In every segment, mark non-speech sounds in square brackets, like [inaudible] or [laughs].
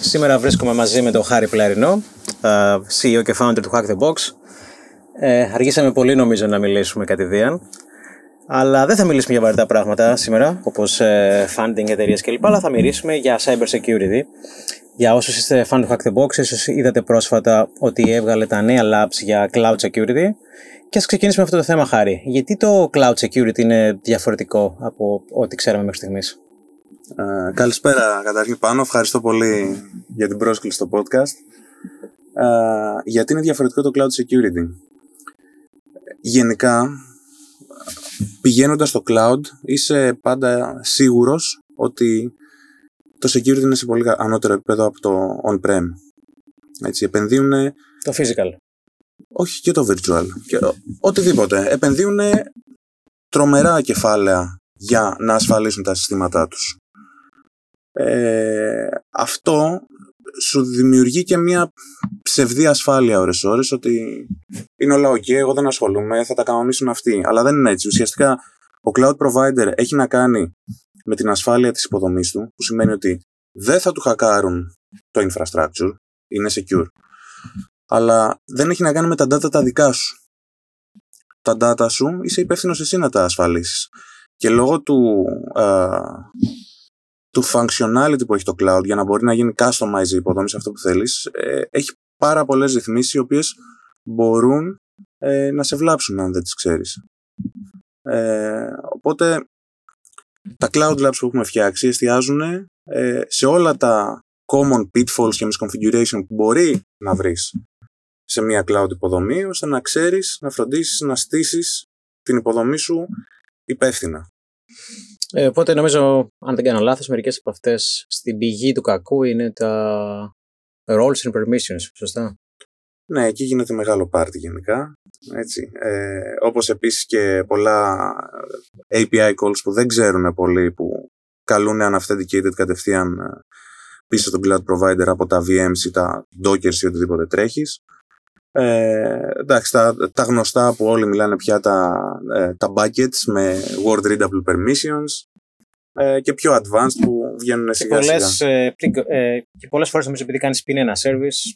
Σήμερα βρίσκομαι μαζί με τον Χάρη Πλαρινό, CEO και founder του Hack the Box. Ε, αργήσαμε πολύ νομίζω να μιλήσουμε κατηδίαν. Αλλά δεν θα μιλήσουμε για βαρετά πράγματα σήμερα, όπως ε, funding εταιρείες κλπ. Αλλά θα μιλήσουμε για cyber security. Για όσους είστε fan του Hack the Box, ίσως είδατε πρόσφατα ότι έβγαλε τα νέα labs για cloud security. Και ας ξεκινήσουμε με αυτό το θέμα, Χάρη. Γιατί το cloud security είναι διαφορετικό από ό,τι ξέραμε μέχρι στιγμής; Ε, καλησπέρα καταρχήν πάνω. Ευχαριστώ πολύ για την πρόσκληση στο podcast. Ε, γιατί είναι διαφορετικό το cloud security; Γενικά, πηγαίνοντας στο cloud, είσαι πάντα σίγουρος ότι το security είναι σε πολύ ανώτερο επίπεδο από το on-prem. Έτσι, επενδύουν... Το physical. Όχι και το virtual. Και οτιδήποτε. Επενδύουν τρομερά κεφάλαια για να ασφαλίσουν τα συστήματά τους. Ε, αυτό σου δημιουργεί και μια ψευδή ασφάλεια ώρες ώρες ότι είναι όλα ok, εγώ δεν ασχολούμαι, θα τα κανονίσουν αυτοί. Αλλά δεν είναι έτσι. Ουσιαστικά ο cloud provider έχει να κάνει με την ασφάλεια της υποδομής του, που σημαίνει ότι δεν θα του χακάρουν το infrastructure, είναι secure, αλλά δεν έχει να κάνει με τα data τα δικά σου. Τα data σου είσαι υπεύθυνος εσύ να τα ασφαλίσεις. Και λόγω του, του functionality που έχει το cloud για να μπορεί να γίνει customize η υποδομή σε αυτό που θέλεις, ε, έχει πάρα πολλές ρυθμίσεις οι οποίες μπορούν ε, να σε βλάψουν αν δεν τις ξέρεις. Ε, οπότε τα cloud labs που έχουμε φτιάξει εστιάζουν ε, σε όλα τα common pitfalls και misconfiguration που μπορεί να βρεις σε μια cloud υποδομή ώστε να ξέρεις, να φροντίσεις, να στήσεις την υποδομή σου υπεύθυνα. Ε, οπότε νομίζω, αν δεν κάνω λάθος, μερικές από αυτές στην πηγή του κακού είναι τα roles and permissions, σωστά; Ναι, εκεί γίνεται μεγάλο πάρτι γενικά. Έτσι. Ε, όπως επίσης και πολλά API calls που δεν ξέρουν πολύ, που καλούν unauthenticated κατευθείαν ε, πίσω στον cloud provider από τα VMs ή τα Dockers ή οτιδήποτε τρέχεις. Ε, εντάξει, τα, τα γνωστά που όλοι μιλάνε πια τα, ε, τα buckets με word readable permissions ε, και πιο advanced που βγαίνουν σιγά σιγά. Πολλές, ε, ε, και πολλές φορές νομίζω επειδή κάνεις πίνει ένα service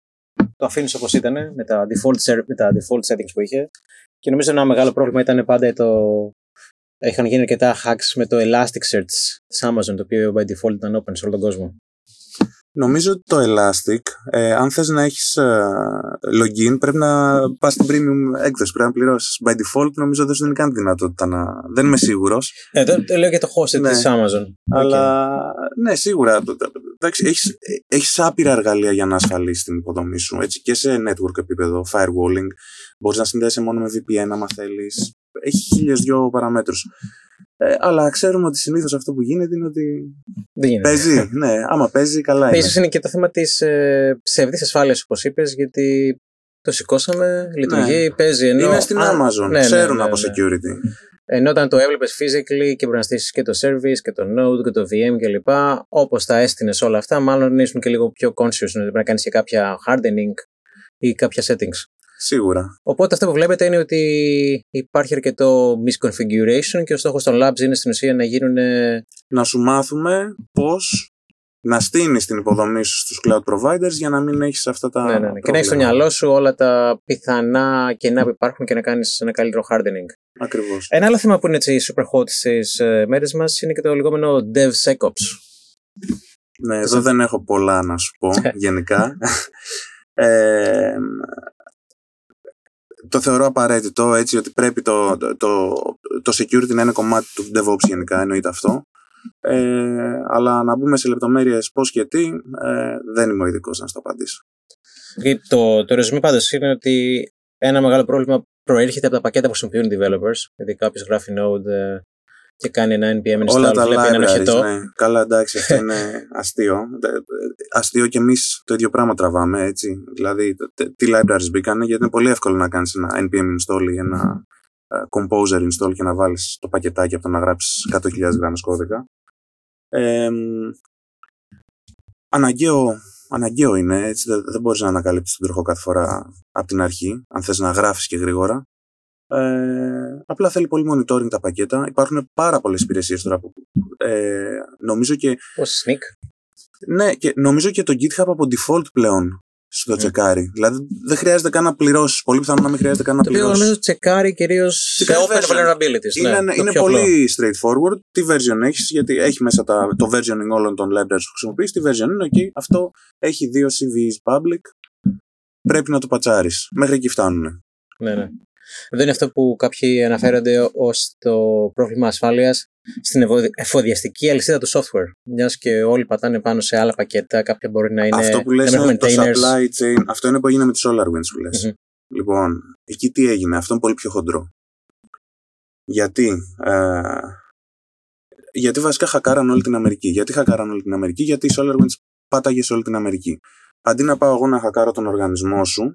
το αφήνεις όπως ήταν με τα, default, με τα default settings που είχε. Και νομίζω ένα μεγάλο πρόβλημα ήταν πάντα το. Είχαν γίνει αρκετά hacks με το Elasticsearch της Amazon, το οποίο by default ήταν open σε όλο τον κόσμο. Νομίζω ότι το Elastic, ε, αν θες να έχεις ε, login, πρέπει να πας στην premium έκδοση, πρέπει να πληρώσεις. By default νομίζω δεν σου δίνει καν δυνατότητα να... Δεν είμαι σίγουρος. Ε, το, το λέω για το hosted ναι. της Amazon. Αλλά ναι, σίγουρα. Εντάξει, έχεις, έχεις άπειρα εργαλεία για να ασφαλίσεις την υποδομή σου, έτσι, και σε network επίπεδο, firewalling. Μπορείς να συνδέεσαι μόνο με VPN άμα θέλεις. Έχει χίλιες δυο παραμέτρους. Ε, αλλά ξέρουμε ότι συνήθως αυτό που γίνεται είναι ότι. Δεν γίνεται. Παίζει, ναι, άμα παίζει, καλά είναι. σω είναι και το θέμα της ε, ψευδής ασφάλειας, όπως είπες, γιατί το σηκώσαμε, λειτουργεί, ναι. παίζει. Ενώ... Είναι στην Amazon, ναι, ναι, ξέρουν ναι, από security. Ενώ όταν το έβλεπες physically και μπορείς να στήσεις και το service και το node και το VM κλπ. Όπως τα έστεινες όλα αυτά, μάλλον ήσουν και λίγο πιο conscious. Πρέπει να κάνεις και κάποια hardening ή κάποια settings. Σίγουρα. Οπότε αυτό που βλέπετε είναι ότι υπάρχει αρκετό misconfiguration και ο στόχος των labs είναι στην ουσία να γίνουν... Να σου μάθουμε πώς να στείνεις την υποδομή σου στους cloud providers για να μην έχεις αυτά τα. Ναι, ναι, ναι. Και να έχεις στο μυαλό σου όλα τα πιθανά κενά που υπάρχουν και να κάνεις ένα καλύτερο hardening. Ακριβώς. Ένα άλλο θέμα που είναι έτσι super hot στις ε, μέρες μας είναι και το λεγόμενο DevSecOps. Ναι, εδώ δεν έχω πολλά να σου πω γενικά. [laughs] ε, το θεωρώ απαραίτητο έτσι ότι πρέπει το, το, το, security να είναι κομμάτι του DevOps γενικά, εννοείται αυτό. Ε, αλλά να μπούμε σε λεπτομέρειες πώς και τι, ε, δεν είμαι ο ειδικός να στο απαντήσω. Το, το ρεζουμί πάντως είναι ότι ένα μεγάλο πρόβλημα προέρχεται από τα πακέτα που χρησιμοποιούν οι developers. Δηλαδή κάποιος γράφει Node, ε, και κάνει ένα NPM install, Όλα τα βλέπει έναν libraries, οχετό. ναι. Καλά, εντάξει, αυτό είναι αστείο. Δε- δε- Αστείο και εμείς το ίδιο πράγμα τραβάμε, έτσι. Δηλαδή, τε- τι libraries μπήκανε, γιατί είναι πολύ εύκολο να κάνεις ένα npm install ή ένα ε, composer install και να βάλεις το πακετάκι από το να γράψεις 100.000 γράμμες κώδικα. Ε, μ, αναγκαίο, αναγκαίο είναι, έτσι, δεν, δεν μπορείς να ανακαλύψεις τον τροχό κάθε φορά από την αρχή, αν θες να γράφεις και γρήγορα. Ε, απλά θέλει πολύ monitoring τα πακέτα. Υπάρχουν πάρα πολλές υπηρεσίες τώρα που ε, νομίζω και, Πώς sneak; ναι, και νομίζω και το GitHub από default πλέον στο Mm. τσεκάρει. Δηλαδή δεν χρειάζεται καν να πληρώσεις. Πολύ πιθανό να μην χρειάζεται καν να Το οποίο πληρώσεις. νομίζω τσεκάρει κυρίως σε Τσεκάρει open version. vulnerabilities. Είναι, ναι, το είναι πιο απλό. πολύ straightforward. Τι version έχεις, γιατί έχει μέσα τα, το versioning όλων των libraries που χρησιμοποιείς. Τι version είναι, εκεί. Αυτό έχει δύο CVEs public. Πρέπει να το πατσάρεις. Μέχρι εκεί φτάνουν. Ναι, ναι. Δεν είναι αυτό που κάποιοι αναφέρονται ως το πρόβλημα ασφάλειας στην ευω- εφοδιαστική αλυσίδα του software. Μιας και όλοι πατάνε πάνω σε άλλα πακέτα, κάποια μπορεί να είναι. αυτό που να λες μην είναι έχουν το maintainers. supply chain. Αυτό είναι που έγινε με τη SolarWinds που λες. Μμμ. Λοιπόν, εκεί τι έγινε. Αυτό είναι πολύ πιο χοντρό. Γιατί, ε, γιατί βασικά χακάραν όλη την Αμερική. Γιατί χακάραν όλη την Αμερική, γιατί η SolarWinds πάταγες σε όλη την Αμερική. Αντί να πάω εγώ να χακάρω τον οργανισμό σου,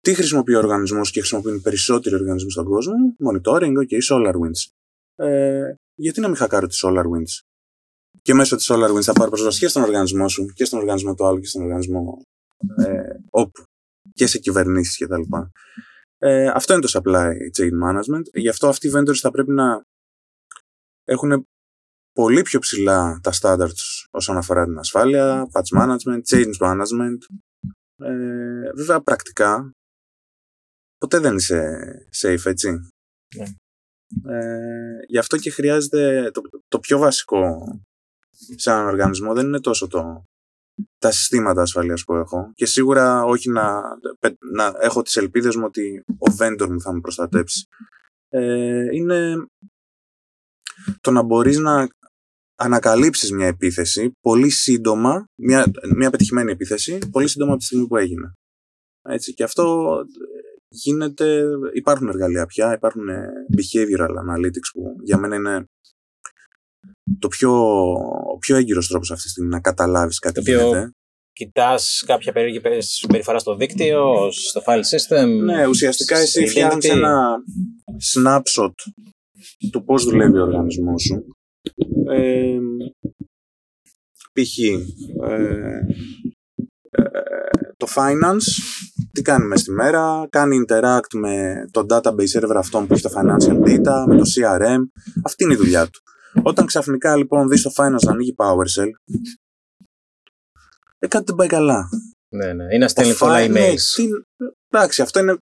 τι χρησιμοποιεί ο οργανισμός και χρησιμοποιούν οι περισσότεροι οργανισμοί στον κόσμο, monitoring, ok, SolarWinds. Ε, γιατί να μην χακάρω τη SolarWinds. Και μέσω της SolarWinds θα πάρω πρόσβαση και στον οργανισμό σου και στον οργανισμό του άλλου και στον οργανισμό ε, όπου και σε κυβερνήσεις κτλ. Ε, αυτό είναι το supply chain management. Γι' αυτό αυτοί οι vendors θα πρέπει να έχουν πολύ πιο ψηλά τα standards όσον αφορά την ασφάλεια, patch management, change management. Ε, βέβαια πρακτικά ποτέ δεν είσαι safe, έτσι. Ναι. Ε, γι' αυτό και χρειάζεται το, το πιο βασικό σε έναν οργανισμό δεν είναι τόσο το, τα συστήματα ασφαλείας που έχω και σίγουρα όχι να, να έχω τις ελπίδες μου ότι ο vendor μου θα με προστατέψει. Ε, είναι το να μπορείς να ανακαλύψεις μια επίθεση πολύ σύντομα, μια, μια πετυχημένη επίθεση, πολύ σύντομα από τη στιγμή που έγινε. Έτσι, και αυτό γίνεται, υπάρχουν εργαλεία πια, υπάρχουν behavioral analytics που για μένα είναι το πιο, ο πιο έγκυρος τρόπος αυτή τη στιγμή να καταλάβεις κάτι Το οποίο γίνεται. Κοιτάς κάποια περίεργη συμπεριφορά στο δίκτυο, στο file system. Ναι, ουσιαστικά εσύ Identity. φτιάχνεις ένα snapshot του πώς δουλεύει ο οργανισμός σου. Ε, π.χ. ε, ε, το finance, τι κάνει μες στη μέρα, κάνει interact με το database server αυτόν που έχει το financial data, με το CRM, αυτή είναι η δουλειά του. Όταν ξαφνικά λοιπόν δεις το finance να ανοίγει PowerShell, ε, κάτι δεν πάει καλά. Ναι, ναι. Ή να στέλνει Το πολλά fi- ναι, emails. τι- εντάξει, αυτό είναι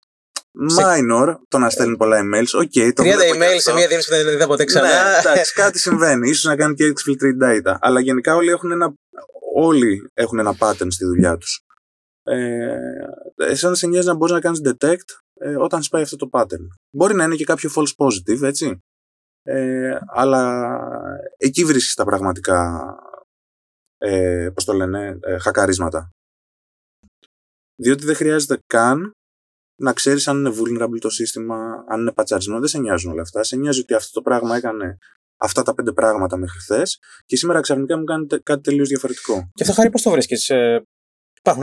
minor το να στέλνει πολλά emails. OK, το 30 βλέπω και email αυτό. σε μία δήλωση που δεν είδα ποτέ ξανά. Ναι, εντάξει, κάτι συμβαίνει. Ίσως να κάνει και exfiltrate data. Αλλά γενικά όλοι έχουν ένα, όλοι έχουν ένα pattern στη δουλειά τους. Ε, εσένα σε νοιάζει να μπορείς να κάνεις detect ε, όταν σπάει αυτό το pattern. Μπορεί να είναι και κάποιο false positive, έτσι. Ε, αλλά εκεί βρίσκεις τα πραγματικά ε, πώς το λένε, ε, χακαρίσματα. Διότι δεν χρειάζεται καν να ξέρεις αν είναι vulnerable το σύστημα, αν είναι πατσαρισμένο. Δεν σε νοιάζουν όλα αυτά. Σε νοιάζει ότι αυτό το πράγμα έκανε αυτά τα πέντε πράγματα μέχρι χθες και σήμερα ξαφνικά μου κάνει τε- κάτι τελείως διαφορετικό. Και αυτό χάρη πώς το βρίσκεις; Ε, υπάρχουν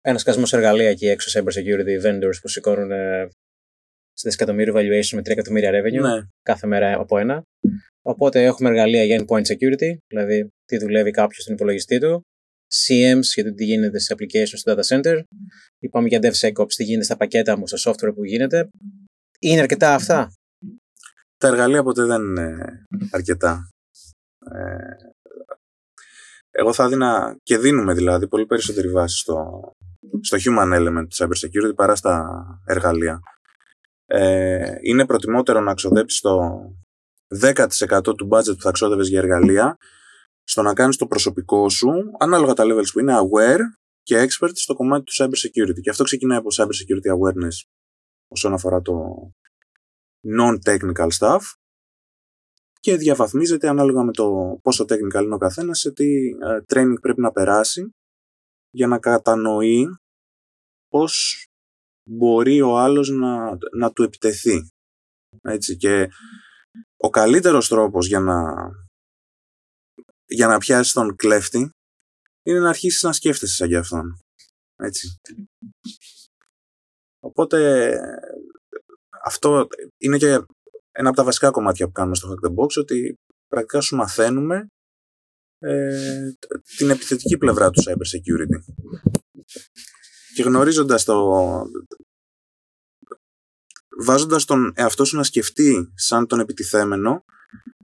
ένα σκασμό εργαλεία εκεί έξω, cyber security vendors που σηκώνουν ε, σε δισεκατομμύριο valuation με 3 εκατομμύρια revenue Ναι, κάθε μέρα από ένα. Οπότε έχουμε εργαλεία για endpoint security, δηλαδή τι δουλεύει κάποιος στον υπολογιστή του. CMs για το τι γίνεται σε applications στο data center. Είπαμε για DevSecOps, τι γίνεται στα πακέτα μου, στο software που γίνεται. Είναι αρκετά αυτά. τα εργαλεία ποτέ δεν είναι αρκετά. Ε, εγώ θα δίνα και δίνουμε δηλαδή πολύ περισσότερη βάση στο, στο human element του cyber security παρά στα εργαλεία. Ε, είναι προτιμότερο να ξοδέψεις το 10% του budget που θα ξόδευες για εργαλεία στο να κάνεις το προσωπικό σου, ανάλογα τα levels που είναι aware και expert στο κομμάτι του cyber security. Και αυτό ξεκινάει από cyber security awareness όσον αφορά το non-technical stuff και διαβαθμίζεται ανάλογα με το πόσο technical είναι ο καθένας σε τι ε, training πρέπει να περάσει για να κατανοεί πώς μπορεί ο άλλος να, να του επιτεθεί. Έτσι, και ο καλύτερος τρόπος για να, για να πιάσεις τον κλέφτη είναι να αρχίσεις να σκέφτεσαι σαν για αυτόν. Έτσι. Οπότε αυτό είναι και ένα από τα βασικά κομμάτια που κάνουμε στο Hack the Box, ότι πρακτικά σου μαθαίνουμε ε, την επιθετική πλευρά του cyber security. Και γνωρίζοντας το... βάζοντας τον εαυτό σου να σκεφτεί σαν τον επιτιθέμενο,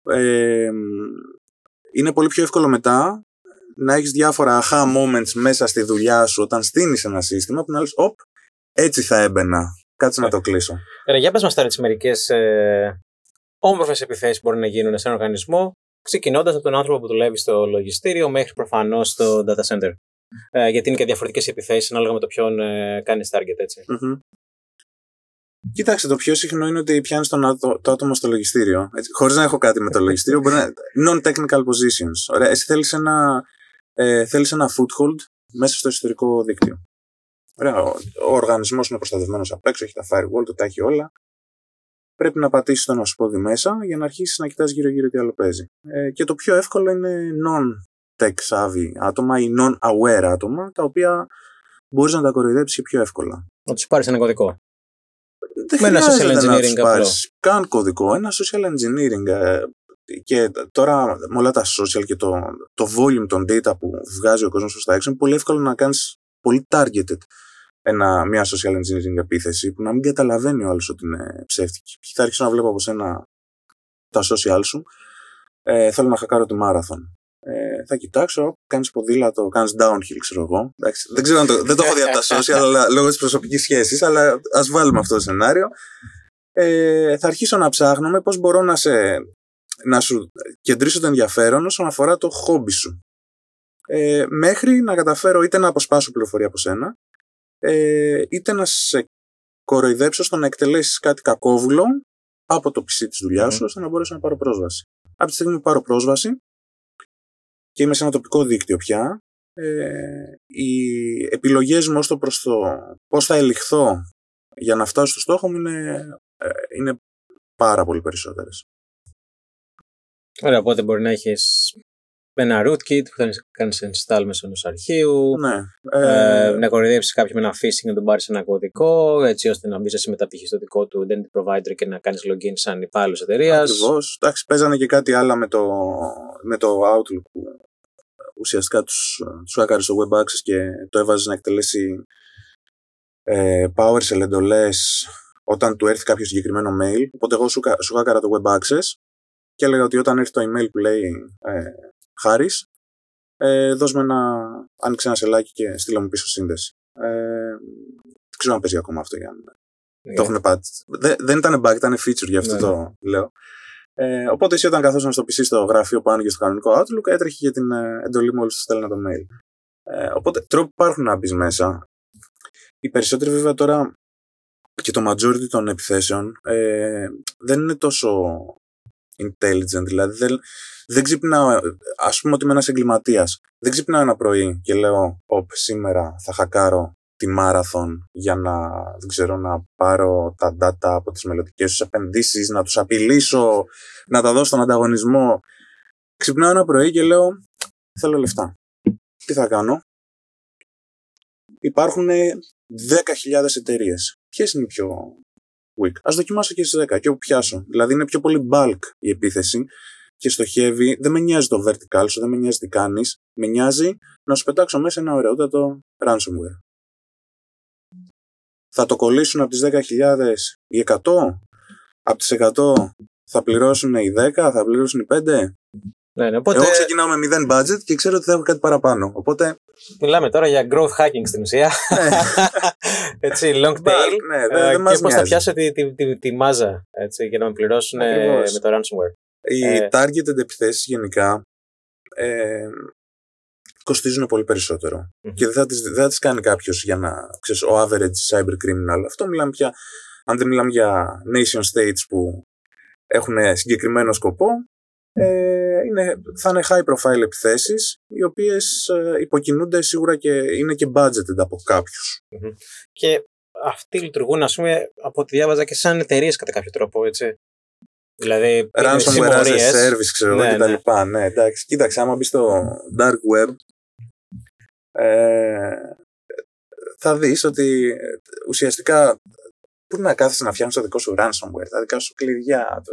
ε, είναι πολύ πιο εύκολο μετά να έχεις διάφορα aha moments μέσα στη δουλειά σου όταν στείνεις ένα σύστημα που να λες, οπ, έτσι θα έμπαινα. Κάτσε να το κλείσω. Ρε, για πες μας τώρα τις μερικές ε, όμορφες επιθέσεις που μπορεί να γίνουν σε έναν οργανισμό, ξεκινώντας από τον άνθρωπο που δουλεύει στο λογιστήριο μέχρι προφανώς στο data center. Ε, γιατί είναι και διαφορετικές επιθέσεις ανάλογα με το ποιον ε, κάνεις target, ετσι mm Κοίταξε, το πιο συχνό είναι ότι πιάνεις το, το άτομο στο λογιστήριο. Χωρίς να έχω κάτι με το λογιστήριο, μπορεί να. Non-technical positions. Ωραία, εσύ θέλεις ένα, ε, θέλεις ένα foothold μέσα στο εσωτερικό δίκτυο. Ωραία, ο, ο οργανισμός είναι προστατευμένος απ' έξω, έχει τα firewall, το τα έχει όλα. Πρέπει να πατήσεις το ένα σου πόδι μέσα για να αρχίσεις να κοιτάς γύρω-γύρω τι άλλο παίζει. Ε, και το πιο εύκολο είναι non-tech savvy άτομα ή non-aware άτομα, τα οποία μπορείς να τα κοροϊδέψεις πιο εύκολα. Να τους πάρεις ένα κωδικό. Δεν με ένα social engineering να πάρεις καν κωδικό, ένα social engineering. Ε, και τώρα με όλα τα social και το, το volume των data που βγάζει ο κόσμος προς τα έξω, είναι πολύ εύκολο να κάνεις πολύ targeted ένα, μια social engineering επίθεση που να μην καταλαβαίνει ο άλλος ότι είναι ψεύτικη. Θα αρχίσω να βλέπω από σένα τα social σου. Ε, θέλω να χακάρω τη μάραθον. Ε, θα κοιτάξω, κάνεις ποδήλατο, κάνεις downhill, ξέρω εγώ. δεν, ξέρω το, δεν το έχω δει από τα social αλλά, λόγω της προσωπικής σχέσης, αλλά ας βάλουμε αυτό το σενάριο. Ε, θα αρχίσω να ψάχνω με πώς μπορώ να, σε, να σου κεντρήσω το ενδιαφέρον όσον αφορά το χόμπι σου. Ε, μέχρι να καταφέρω είτε να αποσπάσω πληροφορία από σένα, ε, είτε να σε κοροϊδέψω στο να εκτελέσεις κάτι κακόβουλο από το PC της δουλειάς σου, ώστε να μπορέσω να πάρω πρόσβαση. Από τη στιγμή που πάρω πρόσβαση και είμαι σε ένα τοπικό δίκτυο πια, ε, οι επιλογές μου ως το προς το πώς θα ελιχθώ για να φτάσω στο στόχο μου είναι, ε, είναι πάρα πολύ περισσότερες. Ωραία, οπότε μπορεί να έχεις με ένα rootkit που θα κάνεις install μέσω ενός αρχείου. Ναι. Ε, ε, να κοροϊδέψεις κάποιον με ένα phishing να τον πάρεις ένα κωδικό, έτσι ώστε να μπεις εσύ μεταπτυχή στο δικό του identity provider και να κάνεις login σαν υπάλληλος εταιρείας. Ακριβώς. Εντάξει, παίζανε και κάτι άλλο με το, με το Outlook που ουσιαστικά τους τους στο web access και το έβαζες να εκτελέσει ε, PowerShell εντολές όταν του έρθει κάποιο συγκεκριμένο mail. Οπότε εγώ σου, σου το web access και έλεγα ότι όταν έρθει το email που λέει ε, Χάρης, ε, δώσ' με ένα, άνοιξε ένα σελάκι και στείλα μου πίσω σύνδεση. Ε, δεν ξέρω αν παίζει ακόμα αυτό για να... Yeah. Το έχουν πάρει. Δεν, δεν ήταν bug, ήταν feature, γι' αυτό yeah. Ναι. το λέω. Ε, οπότε εσύ όταν καθόσουν στο PC στο γραφείο που άνοιγε στο κανονικό Outlook, έτρεχε για την ε, εντολή μόλι του στέλνα το mail. Ε, οπότε τρόποι υπάρχουν να μπεις μέσα. Οι περισσότεροι βέβαια τώρα και το majority των επιθέσεων ε, δεν είναι τόσο intelligent. Δηλαδή δεν, δεν ξυπνάω, ας πούμε ότι είμαι ένας εγκληματίας. Δεν ξυπνάω ένα πρωί και λέω, Οπ, σήμερα θα χακάρω τη μάραθον για να, δεν ξέρω, να πάρω τα data από τις μελλοντικές τους επενδύσεις, να τους απειλήσω, να τα δώσω στον ανταγωνισμό. Ξυπνάω ένα πρωί και λέω, θέλω λεφτά. Τι θα κάνω; Υπάρχουν 10.000 εταιρείες. Ποιες είναι οι πιο weak. Α δοκιμάσω και στις 10 και όπου πιάσω. Δηλαδή είναι πιο πολύ bulk η επίθεση και στοχεύει, δεν με νοιάζει το vertical σου, δεν με νοιάζει τι κάνεις, με νοιάζει να σου πετάξω μέσα ένα ωραιότατο ransomware. Θα το κολλήσουν από τις 10.000 οι 100, από τις 100 θα πληρώσουν οι 10, θα πληρώσουν οι 5. Ναι, ναι, οπότε... Εγώ ξεκινάω με 0 budget και ξέρω ότι θα έχω κάτι παραπάνω. Οπότε... Μιλάμε τώρα για growth hacking στην ουσία. Ναι. [laughs] έτσι, long tail. Ναι, δεν, δεν και πώς θα πιάσω τη, τη, τη, τη, μάζα έτσι, για να με πληρώσουν με το ransomware. Οι ε... targeted επιθέσεις γενικά ε, κοστίζουν πολύ περισσότερο. Mm-hmm. Και δεν θα τις, δεν θα τις κάνει κάποιος για να ξέρεις, ο average cyber criminal. Αυτό μιλάμε πια, αν δεν μιλάμε για nation states που έχουν συγκεκριμένο σκοπό, ε, είναι, θα είναι high profile επιθέσεις οι οποίες ε, υποκινούνται σίγουρα και είναι και budgeted από κάποιους. Mm-hmm. Και αυτοί λειτουργούν ας πούμε από ό,τι διάβαζα και σαν εταιρείες κατά κάποιο τρόπο έτσι. Δηλαδή, Ransomware as a συμμορίες. service, ξέρω εγώ Ναι, και τα ναι. λοιπά. Ναι, εντάξει. Κοίταξε, άμα μπεις στο dark web, ε, θα δεις ότι ε, ουσιαστικά πού να κάθεσαι να φτιάχνεις το δικό σου ransomware, τα δικά σου κλειδιά.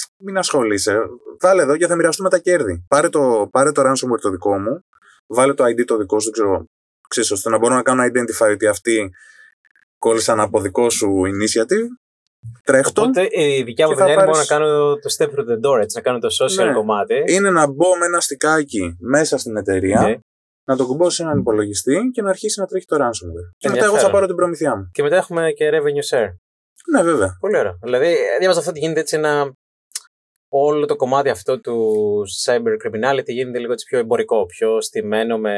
Το- το- Μην ασχολείσαι. Βάλε εδώ και θα μοιραστούμε τα κέρδη. Πάρε το, πάρε το ransomware το δικό μου, βάλε το ID το δικό σου, δεν ξέρω, ξέρεις, ώστε να μπορώ να κάνω identify ότι αυτοί κόλλησαν από δικό σου initiative. Τρέχτο. Οπότε η δικιά μου και θα δουλειά είναι μόνο να πάρεις- κάνω το step through the door, έτσι, να κάνω το social Ναι. κομμάτι. είναι να μπω με ένα στικάκι μέσα στην εταιρεία, Ναι. να το κουμπώσω σε έναν υπολογιστή και να αρχίσει να τρέχει το ransomware. Και μετά εγώ θα Ενδιαφέρον. πάρω την προμηθειά μου. Και μετά έχουμε και revenue share. Ναι, βέβαια. Πολύ ωραίο. Δηλαδή, διάβαζα αυτό ότι γίνεται έτσι ένα. Όλο το κομμάτι αυτό του cyber criminality γίνεται λίγο έτσι πιο εμπορικό, πιο στημένο με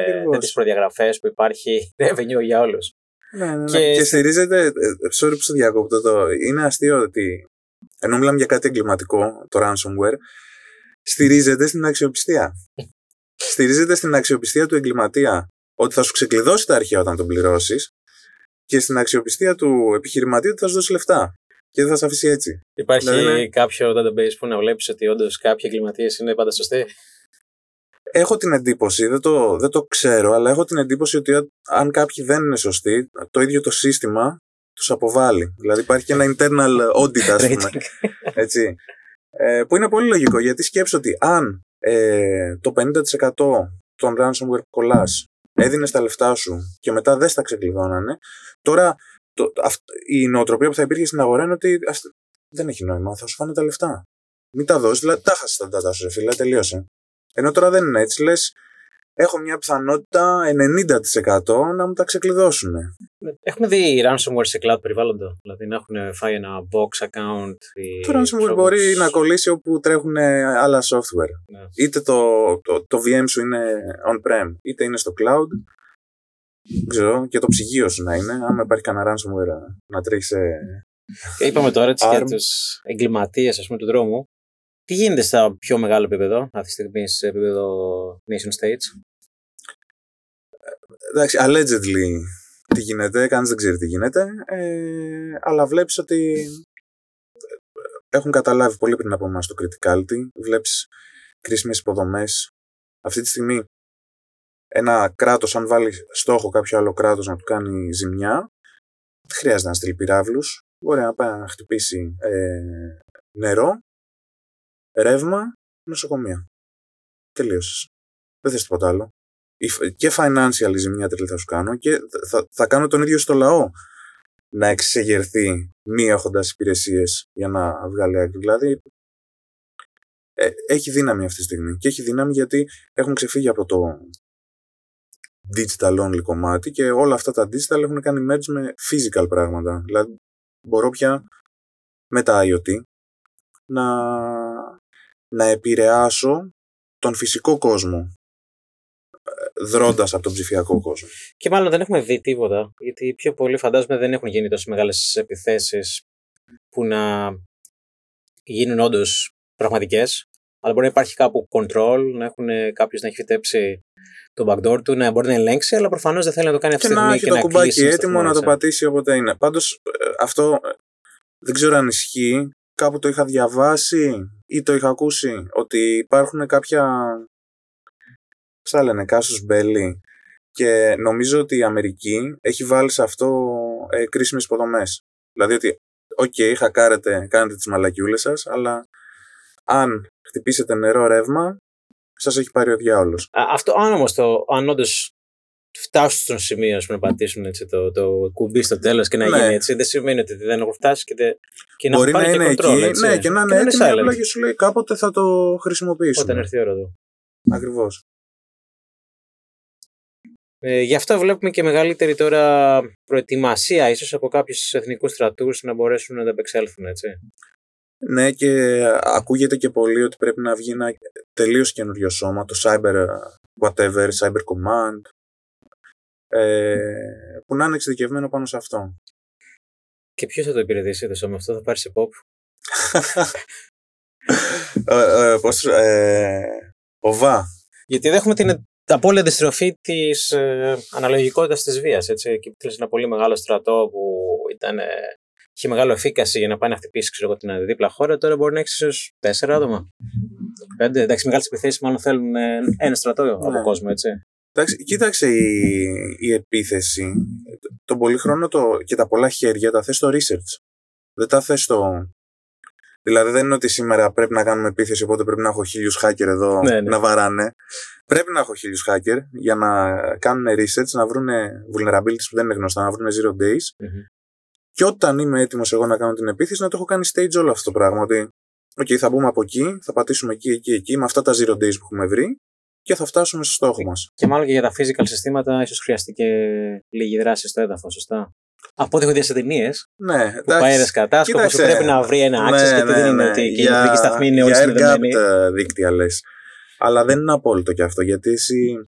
Ακριβώς. τέτοιες προδιαγραφές που υπάρχει [laughs] revenue για όλους. Ναι, ναι, ναι. Και- Και... στηρίζεται. ε, Sorry που σε διακόπτω. Το... Είναι αστείο ότι ενώ μιλάμε για κάτι εγκληματικό, το ransomware, στηρίζεται στην αξιοπιστία. [laughs] στηρίζεται στην αξιοπιστία του εγκληματία. Ότι θα σου ξεκλειδώσει τα αρχεία όταν τον πληρώσεις και στην αξιοπιστία του επιχειρηματία ότι θα σου δώσει λεφτά. Και δεν θα σε αφήσει έτσι. Υπάρχει Δηλαδή, ναι. κάποιο database που να βλέπεις ότι όντως κάποιοι εγκληματίες είναι πάντα σωστοί; Έχω την εντύπωση, δεν το, δεν το ξέρω, αλλά έχω την εντύπωση ότι αν- αν κάποιοι δεν είναι σωστοί, το ίδιο το σύστημα τους αποβάλλει. Δηλαδή υπάρχει και ένα internal audit, ας πούμε. έτσι, ε, που είναι πολύ λογικό, γιατί σκέψω ότι αν ε, το 50% των ransomware που κολλάς έδινες τα λεφτά σου και μετά δεν στα ξεκλειδώνανε, τώρα το, αυ- η νοοτροπία που θα υπήρχε στην αγορά είναι ότι ας, δεν έχει νόημα, θα σου φάνε τα λεφτά. Μην τα δώσεις, δηλαδή τα χάσεις τα data σου, ρε φίλε, τελείωσε. Ενώ τώρα δεν είναι έτσι. Λες, έχω μια πιθανότητα 90% να μου τα ξεκλειδώσουν. Έχουμε δει ransomware σε cloud περιβάλλοντα. Δηλαδή να έχουν φάει ένα box account. Ή Το ransomware ξέρω, μπορεί σ- να κολλήσει όπου τρέχουν άλλα software. Ναι. Είτε το, το, το VM σου είναι on-prem, είτε είναι στο cloud. Δεν ξέρω, και το ψυγείο σου να είναι. Άμα υπάρχει κανένα ransomware να τρέχει σε. Και είπαμε τώρα έτσι για ARM. τους εγκληματίες του δρόμου. Τι γίνεται στα πιο μεγάλο επίπεδο, αυτή τη στιγμή σε επίπεδο nation states; Εντάξει, allegedly τι γίνεται, κανείς δεν ξέρει τι γίνεται, ε, αλλά βλέπεις ότι έχουν καταλάβει πολύ πριν από εμάς το criticality, βλέπεις κρίσιμες υποδομές. Αυτή τη στιγμή ένα κράτος αν βάλει στόχο κάποιο άλλο κράτος να του κάνει ζημιά, δεν χρειάζεται να στείλει πυράβλους, μπορεί να πάει να χτυπήσει ε, νερό, ρεύμα, νοσοκομεία. Τελείωσες. Δεν θες τίποτα άλλο. Η- Και financial η ζημιά τρελή θα σου κάνω και θα, θα κάνω τον ίδιο στο λαό να εξεγερθεί μη έχοντας υπηρεσίες για να βγάλει άκρη. Δηλαδή ε, έχει δύναμη αυτή τη στιγμή. Και έχει δύναμη γιατί έχουν ξεφύγει από το digital only κομμάτι και όλα αυτά τα digital έχουν κάνει merge με physical πράγματα. Δηλαδή μπορώ πια με τα IoT να, να επηρεάσω τον φυσικό κόσμο ε, δρώντας από τον ψηφιακό κόσμο. Και μάλλον δεν έχουμε δει τίποτα. Γιατί πιο πολλοί φαντάζομαι δεν έχουν γίνει τόσο μεγάλες επιθέσεις που να γίνουν όντως πραγματικές. Αλλά μπορεί να υπάρχει κάπου control, να έχουν κάποιος να έχει φυτέψει το backdoor του, να μπορεί να ελέγξει, αλλά προφανώς δεν θέλει να το κάνει αυτή και τη να στιγμή έχει και το να κουμπάκι κλείσει έτοιμο να το σταθμό, έτσι. πατήσει όποτε είναι. Πάντως ε, αυτό ε, δεν ξέρω αν ισχύει. Κάπου το είχα διαβάσει ή το είχα ακούσει ότι υπάρχουν κάποια πώς τα λένε, casus belli και νομίζω ότι η Αμερική έχει βάλει σε αυτό ε, κρίσιμες υποδομές. Δηλαδή ότι, οκ, χακάρετε, κάνετε τις μαλακιούλες σας, αλλά αν χτυπήσετε νερό ρεύμα, σας έχει πάρει ο διάολος. Α, Αυτό, αν όμω το, αν όντως φτάσουν στο σημείο ας πούμε, να πατήσουν έτσι, το, το κουμπί στο τέλος και να Ναι. γίνει έτσι, δεν σημαίνει ότι δεν έχουν φτάσει και, τε- και να Μπορεί έχουν να πάρει είναι και control, εκεί, έτσι. ναι, και να είναι έτοιμη silent. απλά και σου λέει κάποτε θα το χρησιμοποιήσουμε. Όταν έρθει η ώρα του. Ακριβώς. Ε, γι' αυτό βλέπουμε και μεγαλύτερη τώρα προετοιμασία ίσως από κάποιους εθνικούς στρατούς να μπορέσουν να ανταπεξέλθουν, έτσι. Ναι, και ακούγεται και πολύ ότι πρέπει να βγει ένα τελείως καινούριο σώμα, το Cyber whatever, Cyber Command, ε, που να είναι εξειδικευμένο πάνω σε αυτό. Και ποιος θα το υπηρετήσει το σώμα αυτό, θα πάρει σε pop; [laughs] ε, ε, πώς, ε, ο ΒΑ. Γιατί έχουμε την απόλυτη αντιστροφή της ε, αναλογικότητας της βίας, έτσι. Εκεί που θέλεις ένα πολύ μεγάλο στρατό που ήταν ε, είχε μεγάλο εφήκαση για να πάει να χτυπήσει ξέρω, εγώ, την δίπλα χώρα, τώρα μπορεί να έχεις ίσως τέσσερα άτομα. Πέντε. Εντάξει, μεγάλες επιθέσεις μάλλον θέλουν ε, ένα στρατό από Ναι. κόσμο, έτσι. Εντάξει, κοίταξε η, η επίθεση. Τον πολύ χρόνο το, και τα πολλά χέρια τα θες στο research. Δεν τα θες στο... Δηλαδή δεν είναι ότι σήμερα πρέπει να κάνουμε επίθεση, οπότε πρέπει να έχω χίλιους hacker εδώ Ναι, ναι. να βαράνε. Πρέπει να έχω χίλιους hacker για να κάνουν research, να βρουν vulnerabilities που δεν είναι γνωστά, να βρουν zero days. Μμμ. Και όταν είμαι έτοιμος εγώ να κάνω την επίθεση, να το έχω κάνει stage όλο αυτό το πράγμα. Ότι, OK, θα μπούμε από εκεί, θα πατήσουμε εκεί, εκεί, εκεί, με αυτά τα zero days που έχουμε βρει και θα φτάσουμε στο στόχο μας. Και μάλλον και για τα physical συστήματα, ίσως χρειαστεί και λίγη δράση στο έδαφος, σωστά; Από ό,τι έχω δει σε ταινίες, Ναι, που πάει ένα κατάσκοπο, Κοίταξε. πρέπει να βρει ένα access, γιατί δεν είναι ότι η κινητική σταθμή είναι όλη για συνδεδεμένη. air-gapped δίκτυα λες. Αλλά δεν είναι απόλυτο και αυτό, γιατί εσύ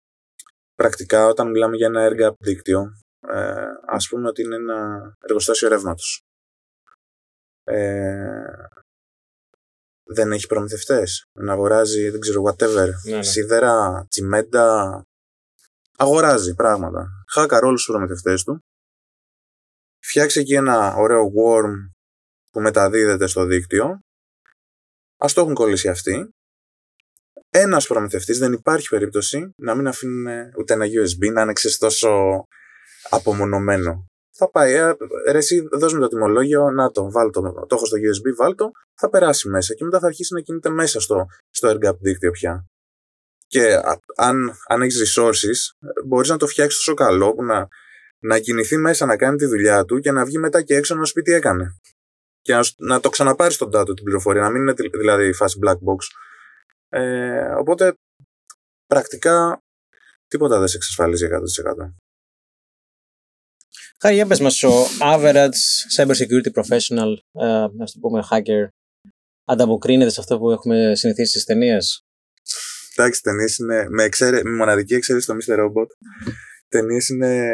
πρακτικά όταν μιλάμε για ένα air-gap δίκτυο, ε, ας πούμε ότι είναι ένα εργοστάσιο ρεύματος. Ε, δεν έχει προμηθευτές. Να αγοράζει, δεν ξέρω, whatever, Ναι, ναι. σίδερα, τσιμέντα. Αγοράζει πράγματα. Χάκαρ όλους τους προμηθευτές του. Φτιάξει εκεί ένα ωραίο worm που μεταδίδεται στο δίκτυο. Ας το έχουν κολλήσει αυτοί. Ένας προμηθευτής δεν υπάρχει περίπτωση να μην αφήνουν ούτε ένα USB να είναι ξέρεις, τόσο απομονωμένο. Θα πάει, ε, ρε εσύ δώσ' μου το τιμολόγιο, να το, βάλ το, το έχω στο USB, βάλ το, θα περάσει μέσα και μετά θα αρχίσει να κινείται μέσα στο, στο AirGap δίκτυο πια. Και α- αν, αν έχεις resources, ε, μπορείς να το φτιάξεις τόσο καλό που να, να κινηθεί μέσα να κάνει τη δουλειά του και να βγει μετά και έξω να σου πει τι έκανε. Και να, σου- να το ξαναπάρεις στον data την πληροφορία, να μην είναι τη- δηλαδή η φάση black box. Ε, οπότε πρακτικά τίποτα δεν σε εξασφαλίζει 100%. Χάρη, για πες μας, ο average cyber security professional, ε, ας το πούμε hacker, ανταποκρίνεται σε αυτό που έχουμε συνηθίσει στις ταινίες; Εντάξει, ταινίες είναι. Με, εξαίρε, με μοναδική εξαίρεση το Mr. Robot. Ταινίες είναι.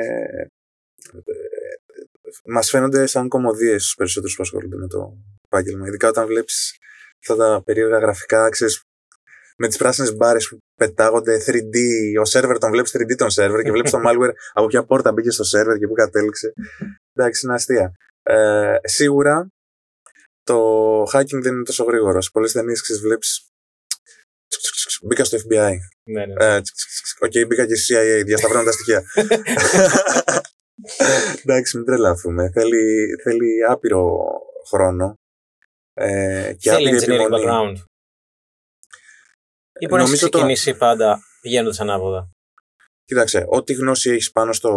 Μας φαίνονται σαν κομμωδίες στους περισσότερους που ασχολούνται με το επάγγελμα. Ειδικά όταν βλέπεις αυτά τα περίεργα γραφικά, ξέρεις, με τις πράσινες μπάρες που πετάγονται 3D. Ο σερβερ τον βλέπεις 3D τον σερβερ και βλέπεις το [laughs] malware από ποια πόρτα μπήκε στο σερβερ και πού κατέληξε. Εντάξει, είναι αστεία. Ε, σίγουρα το hacking δεν είναι τόσο γρήγορος. Σε πολλές ταινίες βλέπεις. Μπήκα στο FBI. Ναι, ναι. Ε, τσ, τσ, τσ, Οκ, μπήκα και στη CIA, διασταυρώνω τα στοιχεία. [laughs] Εντάξει, μην τρελαθούμε. Θέλει, θέλει άπειρο χρόνο. Ε, και Θέλει άπειρη engineering επιμονή. background. Ή μπορεί να νομίζω έχει το- ξεκινήσει πάντα πηγαίνοντας ανάποδα. Κοίταξε, ό,τι γνώση έχεις πάνω στο,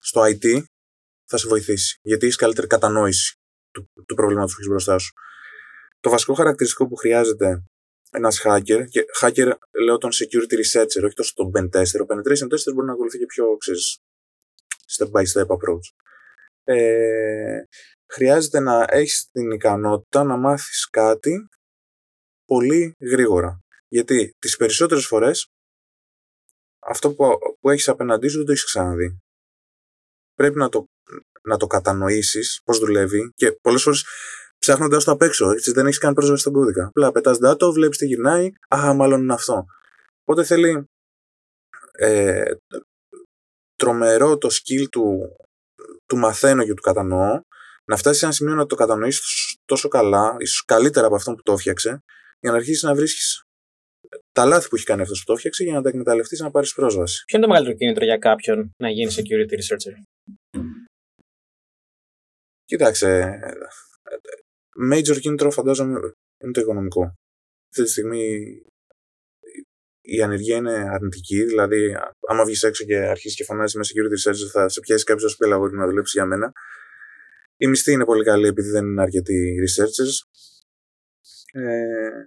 στο IT θα σε βοηθήσει. Γιατί έχεις καλύτερη κατανόηση του, του προβλήματος που έχεις μπροστά σου. Το βασικό χαρακτηριστικό που χρειάζεται ένας hacker, και hacker λέω τον security researcher, όχι τόσο τον pen tester. Ο penetration tester μπορεί να ακολουθεί και πιο, ξέρεις, step by step approach. Ε, χρειάζεται να έχεις την ικανότητα να μάθεις κάτι πολύ γρήγορα. Γιατί τις περισσότερες φορές αυτό που, που έχεις απέναντί σου δεν το έχεις ξαναδεί. Πρέπει να το, να το κατανοήσεις πώς δουλεύει και πολλές φορές ψάχνοντας το απ' έξω, έτσι, δεν έχεις καν πρόσβαση στον κώδικα. Απλά πετάς data, βλέπεις τι γυρνάει, α, μάλλον είναι αυτό. Οπότε θέλει ε, τρομερό το skill του, του μαθαίνω και του κατανοώ, να φτάσεις σε ένα σημείο να το κατανοήσεις τόσο καλά, ίσως καλύτερα από αυτό που το έφτιαξε, για να αρχίσεις να βρίσκεις τα λάθη που έχει κάνει αυτός που το έφτιαξε για να τα εκμεταλλευτείς να πάρεις πρόσβαση. Ποιο είναι το μεγαλύτερο κίνητρο για κάποιον να γίνει security researcher; Κοίταξε. Major κίνητρο φαντάζομαι είναι το οικονομικό. Αυτή τη στιγμή η ανεργία είναι αρνητική, δηλαδή άμα βγεις έξω και αρχίσεις και φωνάζεις με security researcher θα σε πιάσει κάποιος που έλα να δουλέψει για μένα. Η μισθή είναι πολύ καλή επειδή δεν είναι αρκετοί researchers. Ε,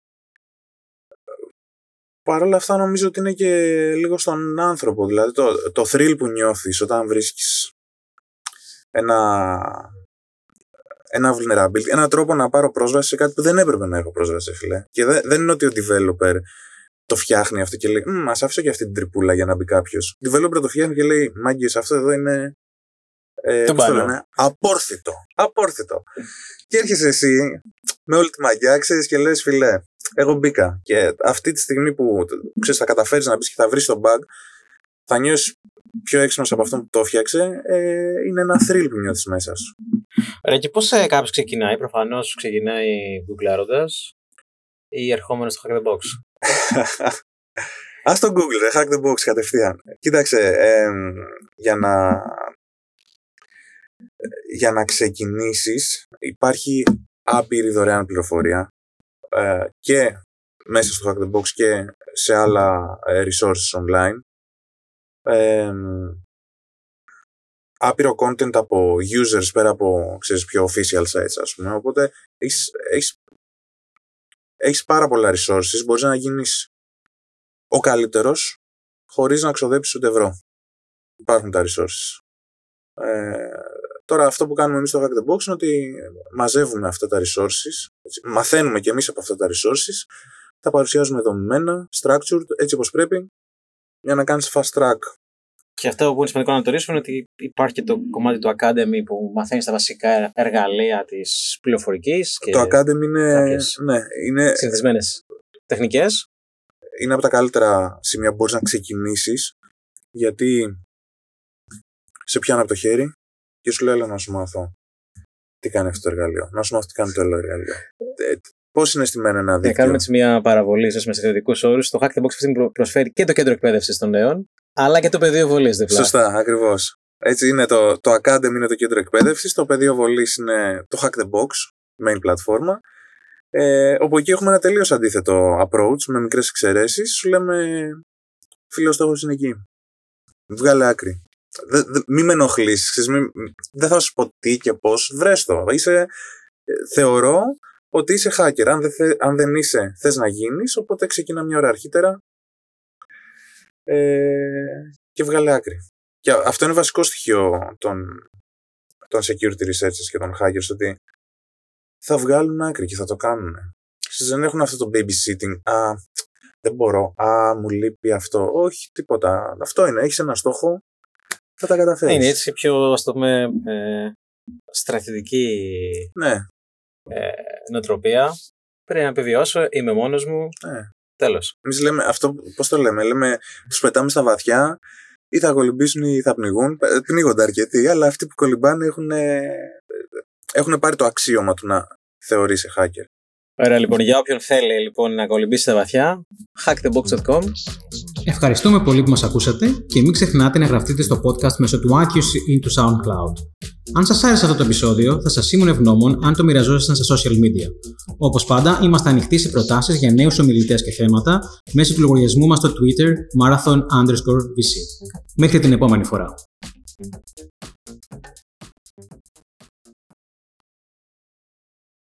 Παρ' όλα αυτά νομίζω ότι είναι και λίγο στον άνθρωπο. Δηλαδή το, το thrill που νιώθεις όταν βρίσκεις ένα, ένα vulnerability, ένα τρόπο να πάρω πρόσβαση σε κάτι που δεν έπρεπε να έχω πρόσβαση, φίλε. Και δεν, δεν είναι ότι ο developer το φτιάχνει αυτό και λέει Μ, ας αφήσω και αυτή την τρυπούλα για να μπει κάποιος. Ο developer το φτιάχνει και λέει Μάγκες, αυτό εδώ είναι ε, Τον πώς το πάνω. λένε, απόρθητο. Απόρθητο. και έρχεσαι εσύ με όλη τη μαγιά, ξέρεις και λες, φιλέ, εγώ μπήκα. Και αυτή τη στιγμή που ξέρεις, θα καταφέρεις να μπεις και θα βρεις το bug, θα νιώσεις πιο έξυπνος από αυτό που το έφτιαξε, ε, είναι ένα thrill που νιώθεις μέσα σου. Ωραία, και πώς ε, κάποιος ξεκινάει, προφανώς ξεκινάει γκουγκλάροντας ή ερχόμενος στο Hack the Box; [laughs] Α το Google, ρε, Hack the Box κατευθείαν. Κοίταξε, ε, για να για να ξεκινήσεις υπάρχει άπειρη δωρεάν πληροφορία ε, και μέσα στο Hack the Box και σε άλλα ε, resources online. Ε, άπειρο content από users πέρα από ξέρεις, πιο official sites ας πούμε. Οπότε έχεις, έχεις, έχεις πάρα πολλά resources, μπορείς να γίνεις ο καλύτερος χωρίς να ξοδέψεις ούτε ευρώ. Υπάρχουν τα resources. Ε, τώρα αυτό που κάνουμε εμείς στο Hack the Box είναι ότι μαζεύουμε αυτά τα resources, έτσι, μαθαίνουμε και εμείς από αυτά τα resources, τα παρουσιάζουμε δομημένα, structured, έτσι όπως πρέπει, για να κάνεις fast track και αυτό που είναι σημαντικό να τονίσουμε είναι ότι υπάρχει και το κομμάτι του Academy που μαθαίνεις τα βασικά εργαλεία της πληροφορικής. Το Academy είναι. Ναι, είναι συνηθισμένες τεχνικές. Είναι από τα καλύτερα σημεία που μπορείς να ξεκινήσεις γιατί σε πιάνω από το χέρι και σου λέω να σου μάθω τι κάνει αυτό το εργαλείο. Να σου μάθω τι κάνει το άλλο εργαλείο. Ε, Πώς είναι στημένο ένα δίκτυο; Να κάνουμε έτσι μια παραβολή με θεωρητικού όρους. Το Hack the Box αυτή προσφέρει και το κέντρο εκπαίδευσης των νέων, αλλά και το πεδίο βολής διπλά. Σωστά, ακριβώς. Έτσι είναι το, το Academy είναι το κέντρο εκπαίδευσης, το πεδίο βολής είναι το Hack the Box, main πλατφόρμα. Ε, όπου εκεί έχουμε ένα τελείως αντίθετο approach με μικρές εξαιρέσεις. Σου λέμε, φίλος στόχος είναι εκεί. Βγάλε άκρη. Δε, δε, μη με ενοχλείς. Δεν θα σου πω τι και πώς. Βρέστο. Είσαι, ε, θεωρώ ότι είσαι hacker. Αν δεν, θε, αν δεν είσαι, θες να γίνεις, οπότε ξεκινά μια ώρα αρχίτερα ε, και βγάλε άκρη. Και αυτό είναι βασικό στοιχείο των, των security researchers και των hackers, ότι θα βγάλουν άκρη και θα το κάνουν. δεν έχουν αυτό το babysitting. Α, δεν μπορώ. Α, μου λείπει αυτό. Όχι, τίποτα. Αυτό είναι. Έχεις ένα στόχο, θα τα καταφέρεις. Είναι έτσι πιο, ας το πούμε, ε, στρατιωτική ναι. ε, νοοτροπία. Πρέπει να επιβιώσω, είμαι μόνος μου. Ναι. Τέλος. Εμείς λέμε αυτό, πώς το λέμε, λέμε τους πετάμε στα βαθιά ή θα κολυμπήσουν ή θα πνιγούν. Ε, πνίγονται αρκετοί, αλλά αυτοί που κολυμπάνε έχουν, έχουν πάρει το αξίωμα του να θεωρήσει hacker. Ωραία, λοιπόν, για όποιον θέλει λοιπόν, να κολυμπήσει στα βαθιά, hackthebox.com. Ευχαριστούμε πολύ που μας ακούσατε και μην ξεχνάτε να γραφτείτε στο podcast μέσω του iTunes ή του SoundCloud. Αν σας άρεσε αυτό το επεισόδιο, θα σας ήμουν ευγνώμων αν το μοιραζόσασταν στα social media. Όπως πάντα, είμαστε ανοιχτοί σε προτάσεις για νέους ομιλητές και θέματα μέσω του λογαριασμού μας στο Twitter marathon_vc. Μέχρι την επόμενη φορά.